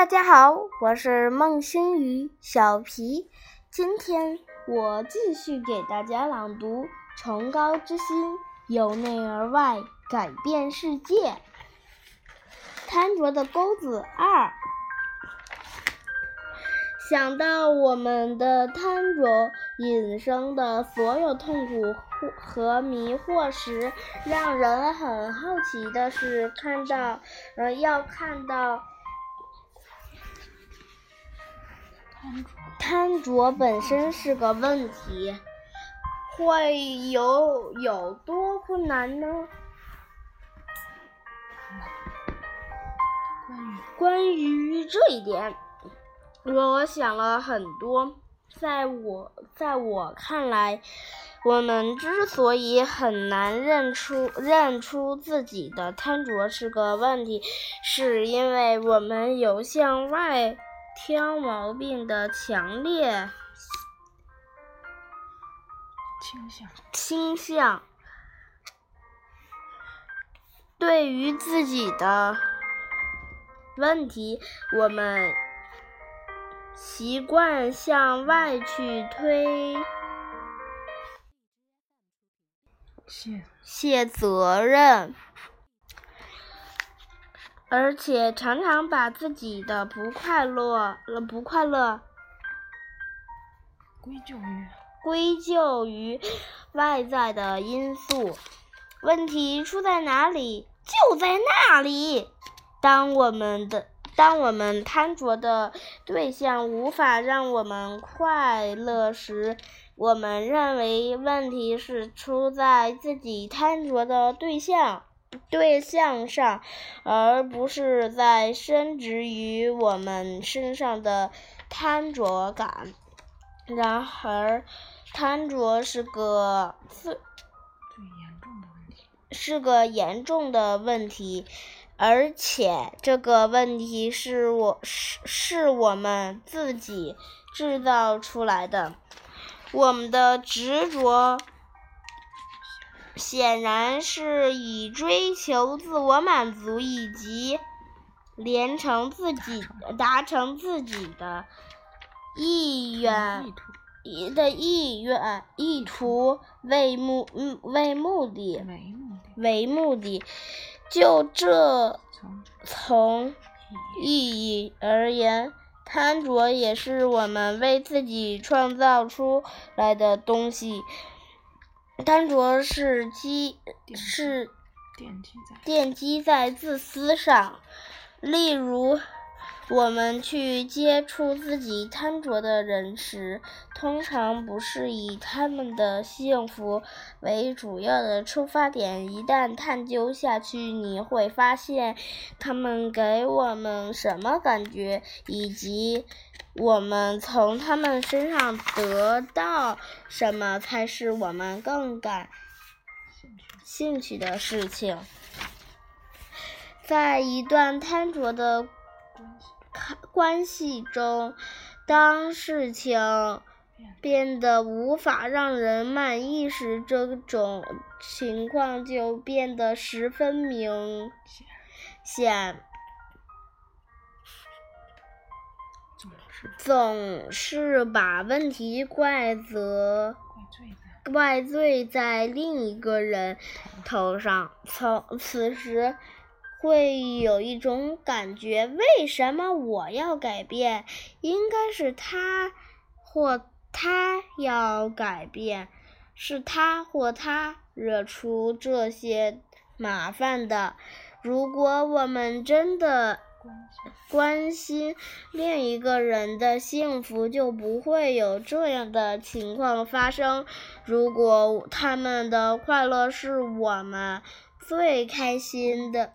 大家好，我是孟星宇小皮。今天我继续给大家朗读《崇高之心，由内而外改变世界》。贪着的钩子二。想到我们的贪着引生的所有痛苦和迷惑时，让人很好奇的是，看到，呃，要看到。贪着本身是个问题，会有有多困难呢？关于这一点，我想了很多。在我在我看来，我们之所以很难认出认出自己的贪着是个问题，是因为我们有向外。挑毛病的强烈倾向，倾向，对于自己的问题，我们习惯向外去推卸卸责任。而且常常把自己的不快乐、不快乐归咎于归咎于外在的因素。问题出在哪里？就在那里。当我们的当我们贪着的对象无法让我们快乐时，我们认为问题是出在自己贪着的对象。对象上，而不是在深植于我们身上的贪着感。然而，贪着是个最最严重的问题，是个严重的问题，而且这个问题是我是是我们自己制造出来的，我们的执着。显然是以追求自我满足以及连成自己达成自己的意愿的意愿意图为目为目的为目的，就这从意义而言，贪着也是我们为自己创造出来的东西。贪着是基是奠基在自私上，例如，我们去接触自己贪着的人时，通常不是以他们的幸福为主要的出发点。一旦探究下去，你会发现他们给我们什么感觉，以及。我们从他们身上得到什么，才是我们更感兴趣的事情。在一段贪着的关系中，当事情变得无法让人满意时，这种情况就变得十分明显。总是把问题怪责怪罪在另一个人头上，从此时会有一种感觉：为什么我要改变？应该是他或他要改变，是他或他惹出这些麻烦的。如果我们真的……关心另一个人的幸福，就不会有这样的情况发生。如果他们的快乐是我们最开心的、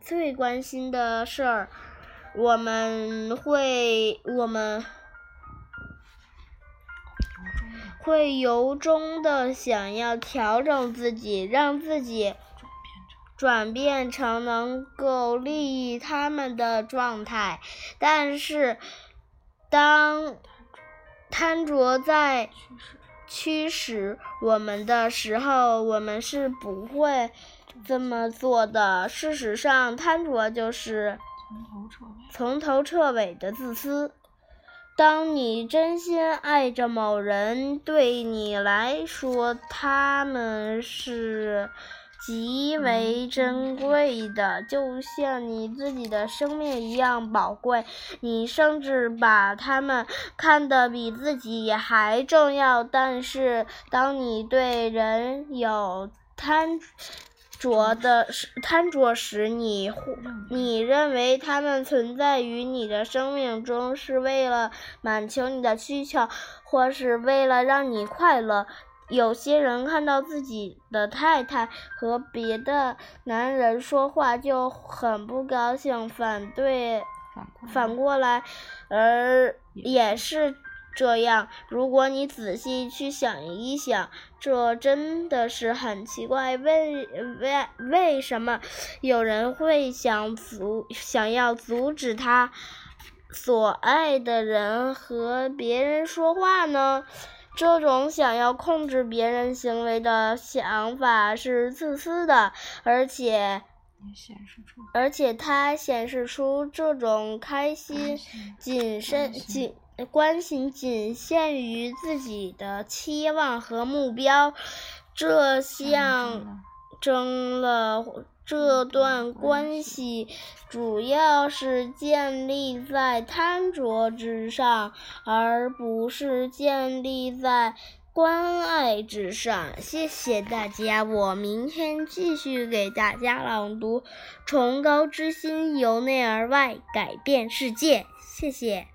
最关心的事儿，我们会我们会由衷的想要调整自己，让自己。转变成能够利益他们的状态，但是当贪着在驱使我们的时候，我们是不会这么做的。事实上，贪着就是从头彻尾。的自私。当你真心爱着某人，对你来说，他们是极为珍贵的，就像你自己的生命一样宝贵。你甚至把他们看得比自己还重要。但是，当你对人有贪，着的贪着时，你你认为他们存在于你的生命中是为了满足你的需求，或是为了让你快乐。有些人看到自己的太太和别的男人说话就很不高兴，反对反过来，而也是。这样，如果你仔细去想一想，这真的是很奇怪。为为为什么有人会想阻想要阻止他所爱的人和别人说话呢？这种想要控制别人行为的想法是自私的，而且而且它显示出这种开心谨慎谨。关心仅限于自己的期望和目标，这象征了这段关系主要是建立在贪着之上，而不是建立在关爱之上。谢谢大家，我明天继续给大家朗读《崇高之心由内而外改变世界》。谢谢。